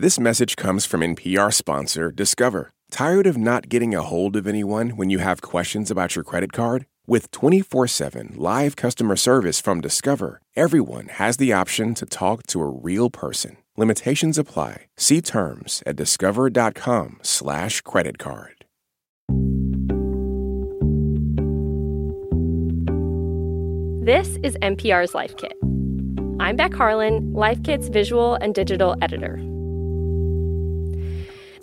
This message comes from NPR sponsor Discover. Tired of not getting a hold of anyone when you have questions about your credit card? With 24 7 live customer service from Discover, everyone has the option to talk to a real person. Limitations apply. See terms at discover.com/slash credit card. This is NPR's Life Kit. I'm Beck Harlan, Life Kit's visual and digital editor.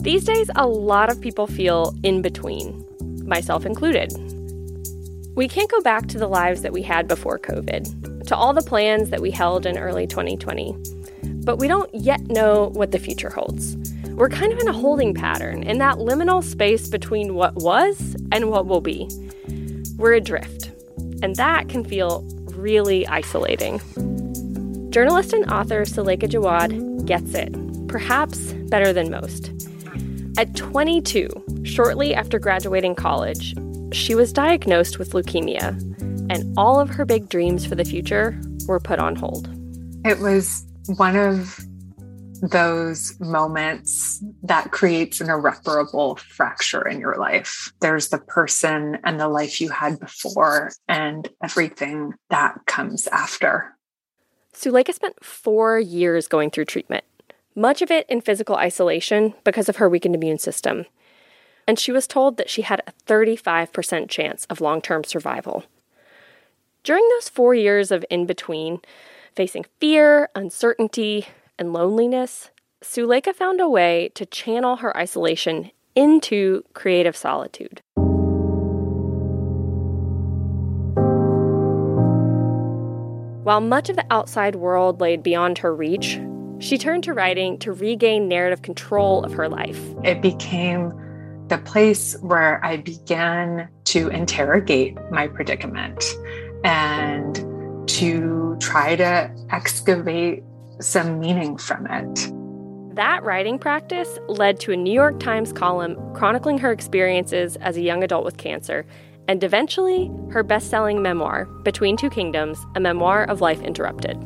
These days, a lot of people feel in between, myself included. We can't go back to the lives that we had before COVID, to all the plans that we held in early 2020, but we don't yet know what the future holds. We're kind of in a holding pattern, in that liminal space between what was and what will be. We're adrift, and that can feel really isolating. Journalist and author Suleika Jaouad gets it, perhaps better than most. At 22, shortly after graduating college, she was diagnosed with leukemia, and all of her big dreams for the future were put on hold. It was one of those moments that creates an irreparable fracture in your life. There's the person and the life you had before, and everything that comes after. Suleika spent four years going through treatment much of it in physical isolation because of her weakened immune system. And she was told that she had a 35% chance of long term survival. During those four years of in between, facing fear, uncertainty, and loneliness, Suleika found a way to channel her isolation into creative solitude. While much of the outside world laid beyond her reach, she turned to writing to regain narrative control of her life. It became the place where I began to interrogate my predicament and to try to excavate some meaning from it. That writing practice led to a New York Times column chronicling her experiences as a young adult with cancer, and eventually her best selling memoir, Between Two Kingdoms A Memoir of Life Interrupted.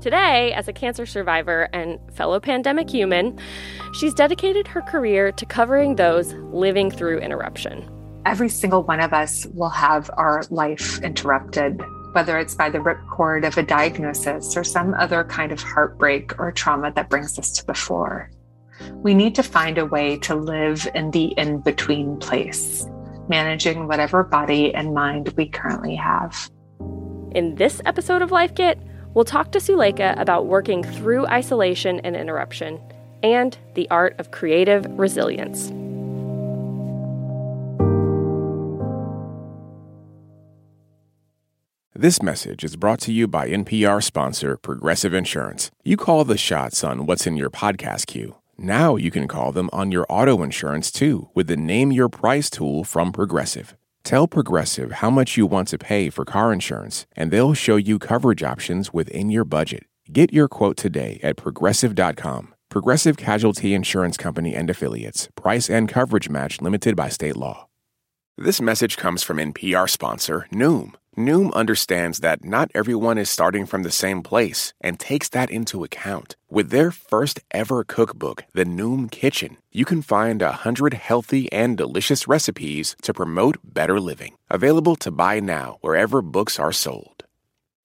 Today, as a cancer survivor and fellow pandemic human, she's dedicated her career to covering those living through interruption. Every single one of us will have our life interrupted, whether it's by the ripcord of a diagnosis or some other kind of heartbreak or trauma that brings us to the floor. We need to find a way to live in the in between place, managing whatever body and mind we currently have. In this episode of Life Kit, We'll talk to Suleika about working through isolation and interruption and the art of creative resilience. This message is brought to you by NPR sponsor Progressive Insurance. You call the shots on what's in your podcast queue. Now you can call them on your auto insurance too with the Name Your Price tool from Progressive. Tell Progressive how much you want to pay for car insurance, and they'll show you coverage options within your budget. Get your quote today at progressive.com. Progressive Casualty Insurance Company and Affiliates. Price and coverage match limited by state law. This message comes from NPR sponsor Noom. Noom understands that not everyone is starting from the same place and takes that into account. With their first ever cookbook, The Noom Kitchen, you can find a hundred healthy and delicious recipes to promote better living. Available to buy now wherever books are sold.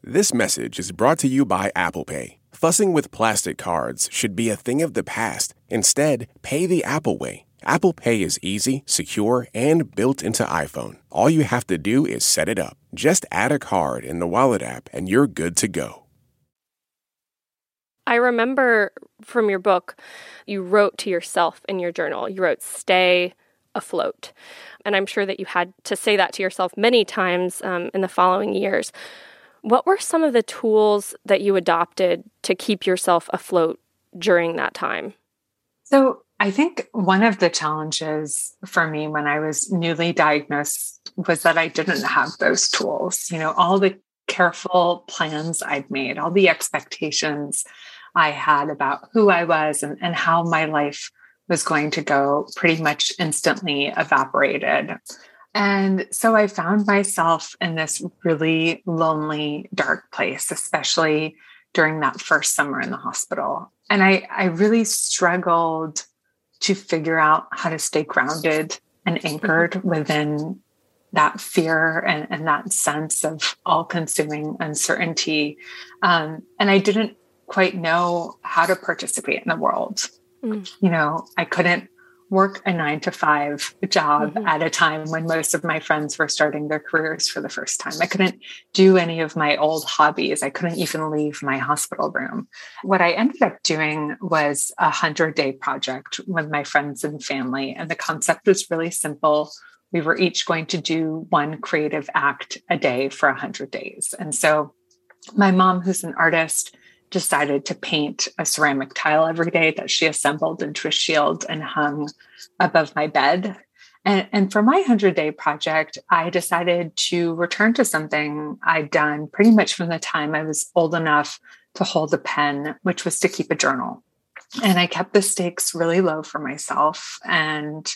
This message is brought to you by Apple Pay. Fussing with plastic cards should be a thing of the past. Instead, pay the Apple way. Apple Pay is easy, secure, and built into iPhone. All you have to do is set it up. Just add a card in the Wallet app and you're good to go. I remember from your book, you wrote to yourself in your journal, you wrote, stay afloat. And I'm sure that you had to say that to yourself many times um, in the following years. What were some of the tools that you adopted to keep yourself afloat during that time? So, I think one of the challenges for me when I was newly diagnosed was that I didn't have those tools. You know, all the careful plans I'd made, all the expectations I had about who I was and, and how my life was going to go pretty much instantly evaporated. And so I found myself in this really lonely, dark place, especially during that first summer in the hospital. And I, I really struggled to figure out how to stay grounded and anchored within that fear and, and that sense of all consuming uncertainty. Um, and I didn't quite know how to participate in the world. Mm. You know, I couldn't work a nine to five job mm-hmm. at a time when most of my friends were starting their careers for the first time. I couldn't do any of my old hobbies. I couldn't even leave my hospital room. What I ended up doing was a hundred day project with my friends and family. And the concept was really simple. We were each going to do one creative act a day for a hundred days. And so my mom, who's an artist, decided to paint a ceramic tile every day that she assembled into a shield and hung above my bed. And, and for my 100 day project, I decided to return to something I'd done pretty much from the time I was old enough to hold a pen, which was to keep a journal. And I kept the stakes really low for myself and,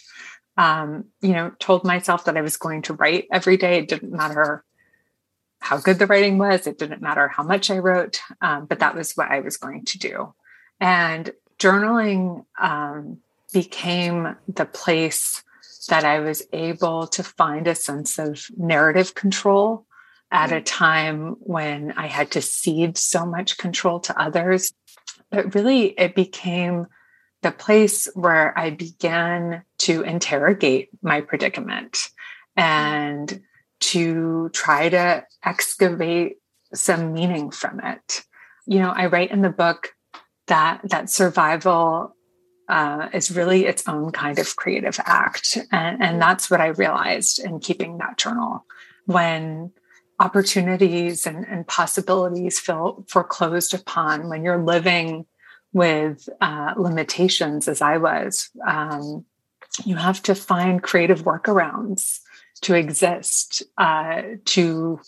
um, you know, told myself that I was going to write every day. It didn't matter how good the writing was. It didn't matter how much I wrote, um, but that was what I was going to do. And journaling um, became the place that I was able to find a sense of narrative control at a time when I had to cede so much control to others. But really, it became the place where I began to interrogate my predicament and to try to excavate some meaning from it. You know, I write in the book that that survival uh, is really its own kind of creative act, and, and that's what I realized in keeping that journal. When opportunities and, and possibilities feel foreclosed upon, when you're living with uh, limitations, as I was, um, you have to find creative workarounds to exist, uh, to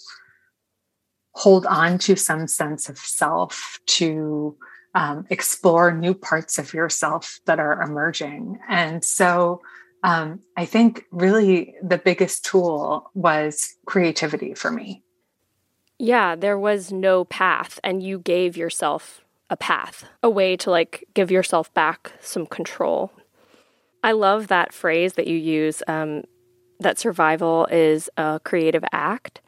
hold on to some sense of self, to um, explore new parts of yourself that are emerging. And so um, I think really the biggest tool was creativity for me. Yeah, there was no path, and you gave yourself a path, a way to like give yourself back some control. I love that phrase that you use um, that survival is a creative act.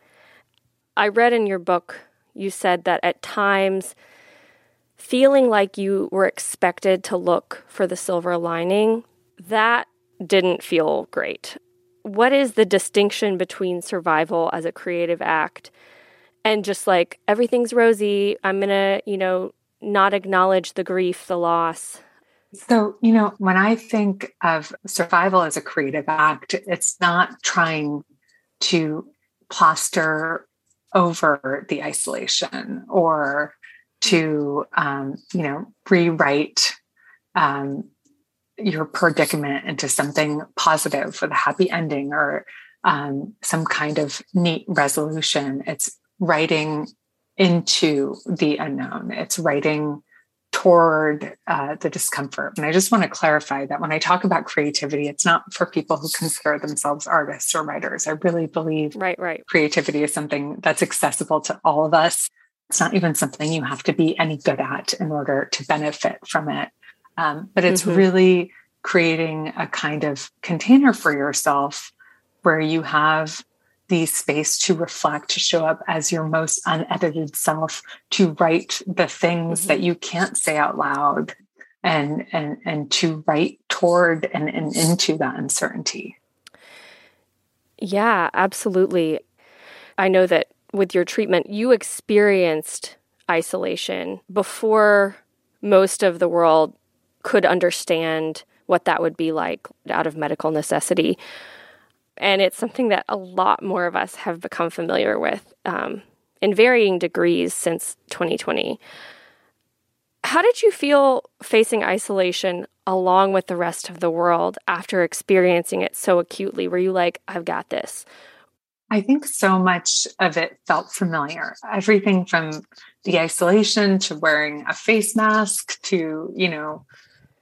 I read in your book, you said that at times, feeling like you were expected to look for the silver lining, that didn't feel great. What is the distinction between survival as a creative act and just like everything's rosy, I'm going to, you know, not acknowledge the grief, the loss? So, you know, when I think of survival as a creative act, it's not trying to plaster over the isolation or to, um, you know, rewrite um, your predicament into something positive with a happy ending or um, some kind of neat resolution. It's writing into the unknown. It's writing toward uh, the discomfort. And I just want to clarify that when I talk about creativity, it's not for people who consider themselves artists or writers. I really believe right, right. creativity is something that's accessible to all of us. It's not even something you have to be any good at in order to benefit from it. Um, but it's mm-hmm. really creating a kind of container for yourself where you have the space to reflect, to show up as your most unedited self, to write the things mm-hmm. that you can't say out loud and and and to write toward and, and into that uncertainty. Yeah, absolutely. I know that with your treatment, you experienced isolation before most of the world could understand what that would be like out of medical necessity. And it's something that a lot more of us have become familiar with um, in varying degrees since 2020. How did you feel facing isolation along with the rest of the world after experiencing it so acutely? Were you like, I've got this? I think so much of it felt familiar. Everything from the isolation to wearing a face mask to, you know,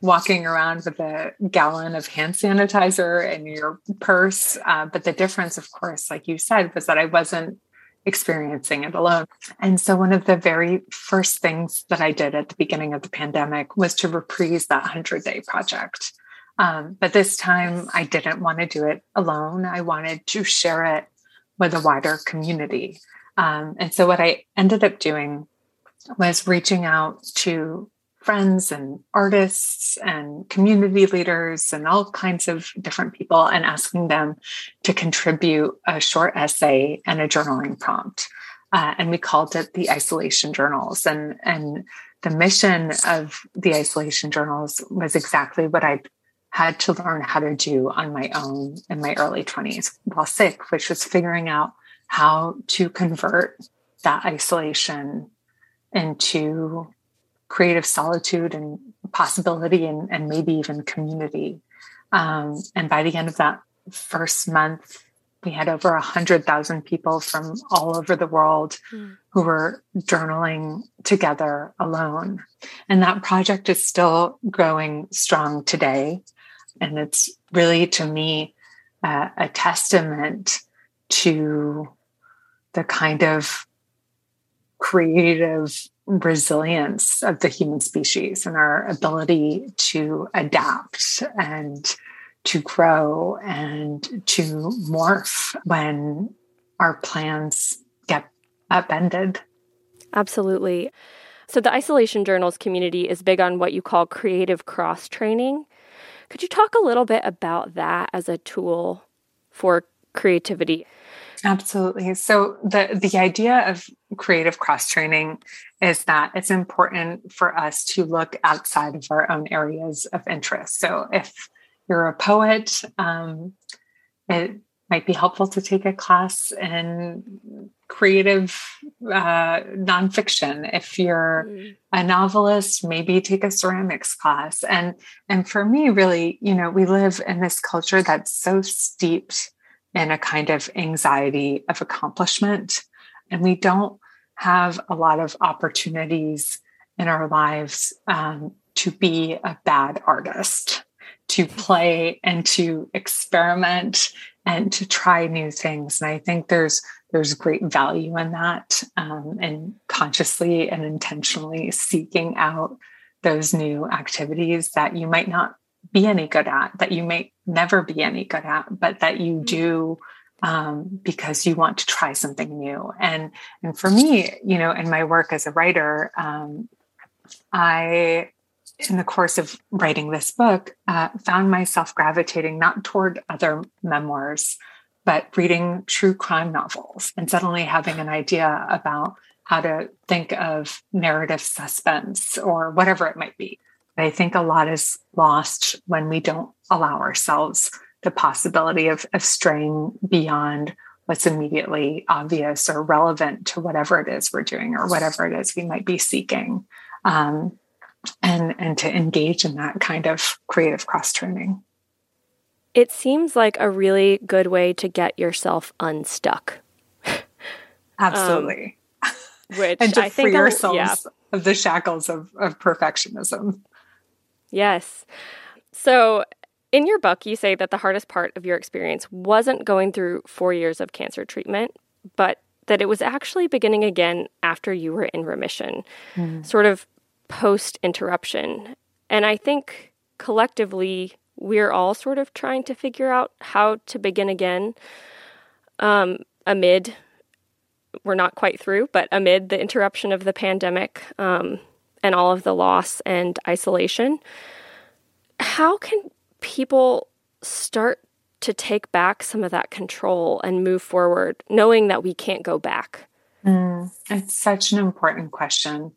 walking around with a gallon of hand sanitizer in your purse. Uh, but the difference, of course, like you said, was that I wasn't experiencing it alone. And so, one of the very first things that I did at the beginning of the pandemic was to reprise that 100 day project. Um, but this time, I didn't want to do it alone. I wanted to share it with a wider community. Um, and so, what I ended up doing was reaching out to friends and artists and community leaders and all kinds of different people and asking them to contribute a short essay and a journaling prompt. Uh, and we called it the isolation journals. And, and the mission of the isolation journals was exactly what I had to learn how to do on my own in my early 20s while sick, which was figuring out how to convert that isolation into creative solitude and possibility and, and maybe even community. Um, and by the end of that first month, we had over 100,000 people from all over the world mm. who were journaling together alone. And that project is still growing strong today. And it's really, to me, uh, a testament to the kind of creative resilience of the human species and our ability to adapt and to grow and to morph when our plans get upended. Absolutely. So, the Isolation Journals community is big on what you call creative cross training. Could you talk a little bit about that as a tool for creativity? Absolutely. So the the idea of creative cross training is that it's important for us to look outside of our own areas of interest. So if you're a poet, um, it might be helpful to take a class in creative uh, nonfiction. If you're mm. a novelist, maybe take a ceramics class. And and for me, really, you know, we live in this culture that's so steeped in a kind of anxiety of accomplishment. And we don't have a lot of opportunities in our lives um, to be a bad artist, to play and to experiment and to try new things. And I think there's there's great value in that, um, and consciously and intentionally seeking out those new activities that you might not be any good at, that you may never be any good at, but that you mm-hmm. do um, because you want to try something new. And and for me, you know, in my work as a writer, um, I in the course of writing this book, uh, found myself gravitating not toward other memoirs, but reading true crime novels and suddenly having an idea about how to think of narrative suspense or whatever it might be. I think a lot is lost when we don't allow ourselves the possibility of, of straying beyond what's immediately obvious or relevant to whatever it is we're doing or whatever it is we might be seeking. Um, and, and to engage in that kind of creative cross training. It seems like a really good way to get yourself unstuck. Absolutely. Um, which and to I free think ourselves yeah. of the shackles of, of perfectionism. Yes. So, in your book, you say that the hardest part of your experience wasn't going through four years of cancer treatment, but that it was actually beginning again after you were in remission, mm. sort of post interruption. And I think collectively, we're all sort of trying to figure out how to begin again um, amid, we're not quite through, but amid the interruption of the pandemic. Um, and all of the loss and isolation. How can people start to take back some of that control and move forward, knowing that we can't go back? Mm, it's such an important question.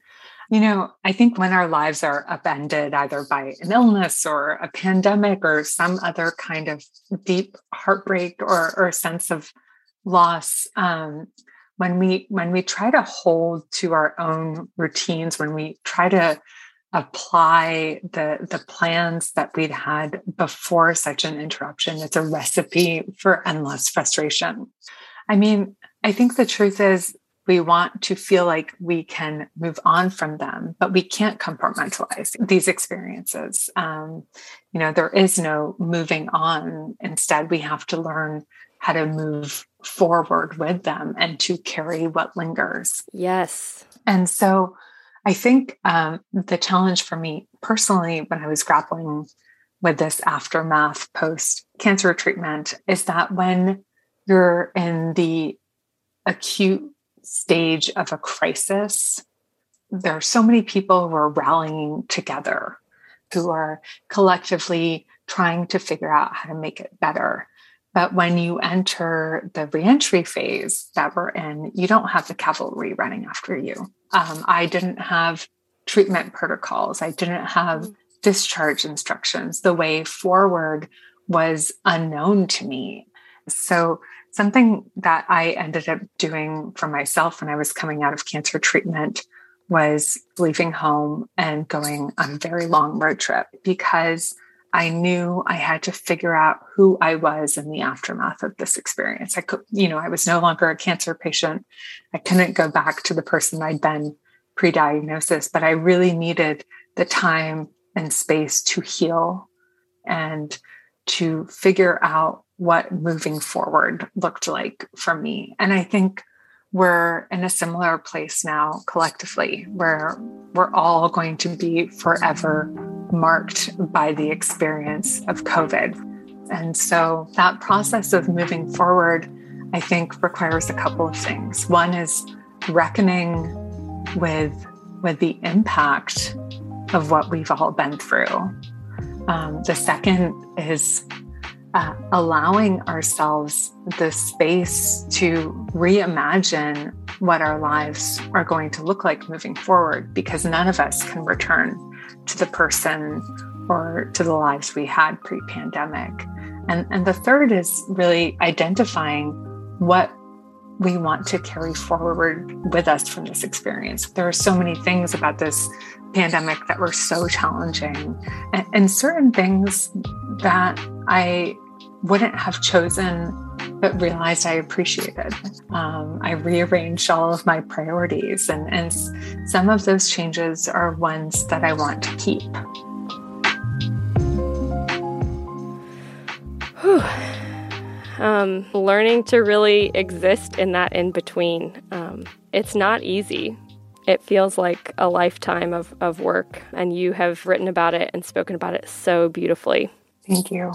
You know, I think when our lives are upended either by an illness or a pandemic or some other kind of deep heartbreak or, or sense of loss, um, when we when we try to hold to our own routines when we try to apply the the plans that we'd had before such an interruption it's a recipe for endless frustration. I mean i think the truth is we want to feel like we can move on from them but we can't compartmentalize these experiences. Um, you know there is no moving on. Instead we have to learn how to move forward with them and to carry what lingers. Yes. And so I think um, the challenge for me personally, when I was grappling with this aftermath post cancer treatment, is that when you're in the acute stage of a crisis, there are so many people who are rallying together, who are collectively trying to figure out how to make it better. But when you enter the reentry phase that we're in, you don't have the cavalry running after you. Um, I didn't have treatment protocols. I didn't have discharge instructions. The way forward was unknown to me. So, something that I ended up doing for myself when I was coming out of cancer treatment was leaving home and going on a very long road trip because I knew I had to figure out who I was in the aftermath of this experience. I could, you know, I was no longer a cancer patient. I couldn't go back to the person I'd been pre diagnosis, but I really needed the time and space to heal and to figure out what moving forward looked like for me. And I think we're in a similar place now collectively where we're all going to be forever marked by the experience of COVID. And so that process of moving forward, I think, requires a couple of things. One is reckoning with, with the impact of what we've all been through. Um, the second is uh, allowing ourselves the space to reimagine what our lives are going to look like moving forward because none of us can return to the person or to the lives we had pre pandemic. And, and the third is really identifying what we want to carry forward with us from this experience. There are so many things about this pandemic that were so challenging, and, and certain things that I wouldn't have chosen but realized I appreciated. Um, I rearranged all of my priorities, and, and some of those changes are ones that I want to keep. Um, learning to really exist in that in between. Um, it's not easy. It feels like a lifetime of, of work, and you have written about it and spoken about it so beautifully. Thank you.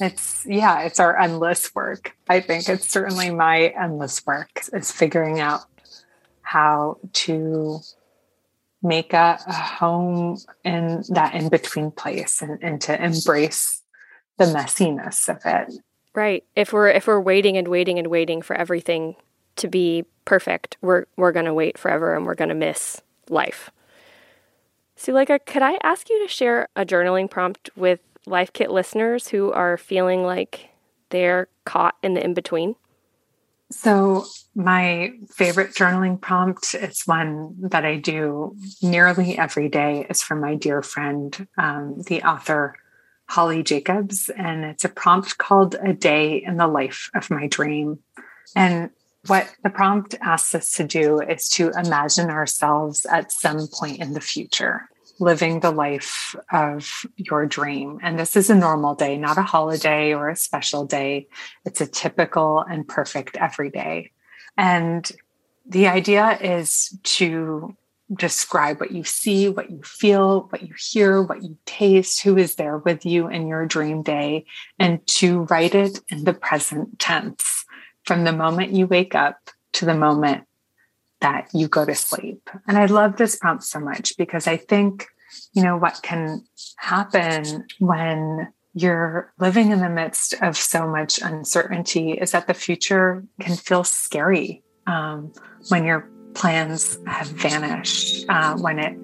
It's, yeah, it's our endless work. I think it's certainly my endless work is figuring out how to make a, a home in that in between place and, and to embrace the messiness of it. Right. If we're if we're waiting and waiting and waiting for everything to be perfect, we're we're going to wait forever and we're going to miss life. Suleika, uh, could I ask you to share a journaling prompt with Life Kit listeners who are feeling like they're caught in the in between? So, my favorite journaling prompt, is one that I do nearly every day, is from my dear friend, um, the author Holly Jacobs. And it's a prompt called A Day in the Life of My Dream. And what the prompt asks us to do is to imagine ourselves at some point in the future living the life of your dream. And this is a normal day, not a holiday or a special day. It's a typical and perfect everyday. And the idea is to describe what you see, what you feel, what you hear, what you taste, who is there with you in your dream day, and to write it in the present tense from the moment you wake up to the moment that you go to sleep. And I love this prompt so much because I think, you know, what can happen when you're living in the midst of so much uncertainty is that the future can feel scary um, when your plans have vanished, uh, when it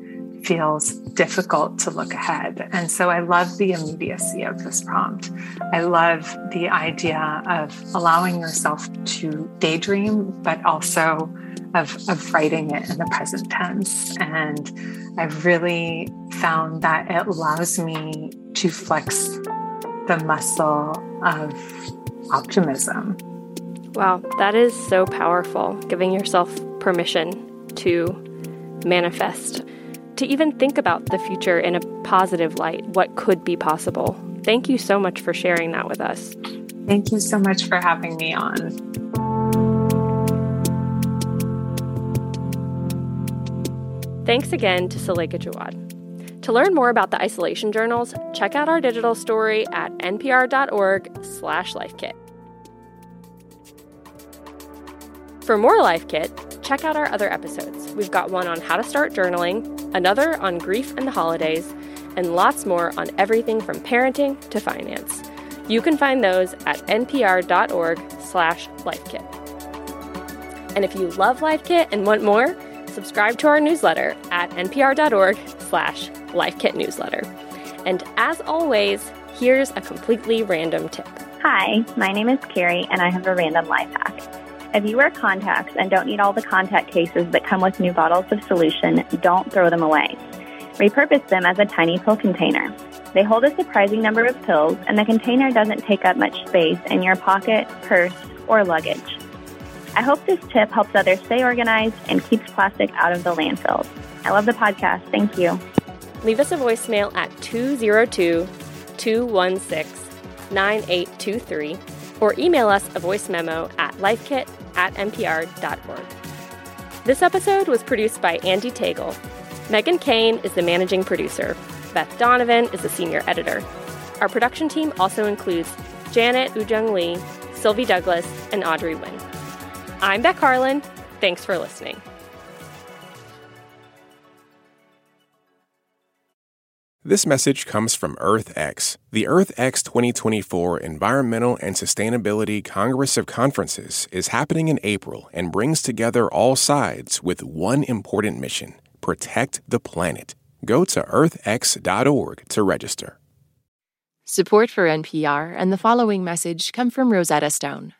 feels difficult to look ahead. And so I love the immediacy of this prompt. I love the idea of allowing yourself to daydream, but also of, of writing it in the present tense. And I've really found that it allows me to flex the muscle of optimism. Wow, that is so powerful, giving yourself permission to manifest to even think about the future in a positive light, what could be possible. Thank you so much for sharing that with us. Thank you so much for having me on. Thanks again to Suleika Jaouad. To learn more about the isolation journals, check out our digital story at npr.org/lifekit. For more Life Kit, check out our other episodes. We've got one on how to start journaling, another on grief and the holidays, and lots more on everything from parenting to finance. You can find those at npr.org/lifekit. And if you love Life Kit and want more, subscribe to our newsletter at npr.org slash lifekitnewsletter. And as always, here's a completely random tip. Hi, my name is Carrie, and I have a random life hack. If you wear contacts and don't need all the contact cases that come with new bottles of solution, don't throw them away. Repurpose them as a tiny pill container. They hold a surprising number of pills, and the container doesn't take up much space in your pocket, purse, or luggage. I hope this tip helps others stay organized and keeps plastic out of the landfills. I love the podcast. Thank you. Leave us a voicemail at 202 216 9823 or email us a voice memo at lifekit at npr.org. This episode was produced by Andy Tagle. Meghan Keane is the managing producer. Beth Donovan is the senior editor. Our production team also includes Janet Woojeong Lee, Sylvie Douglis, and Audrey Nguyen. I'm Beck Harlan. Thanks for listening. This message comes from EarthX. The EarthX 2024 Environmental and Sustainability Congress of Conferences is happening in April and brings together all sides with one important mission protect the planet. Go to earthx.org to register. Support for NPR and the following message come from Rosetta Stone,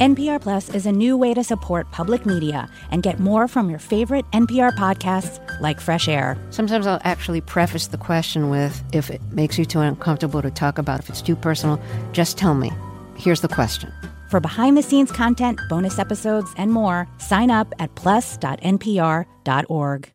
NPR Plus is a new way to support public media and get more from your favorite NPR podcasts like Fresh Air. Sometimes I'll actually preface the question with if it makes you too uncomfortable to talk about, if it's too personal, just tell me. Here's the question. For behind the scenes content, bonus episodes, and more, sign up at plus.npr.org.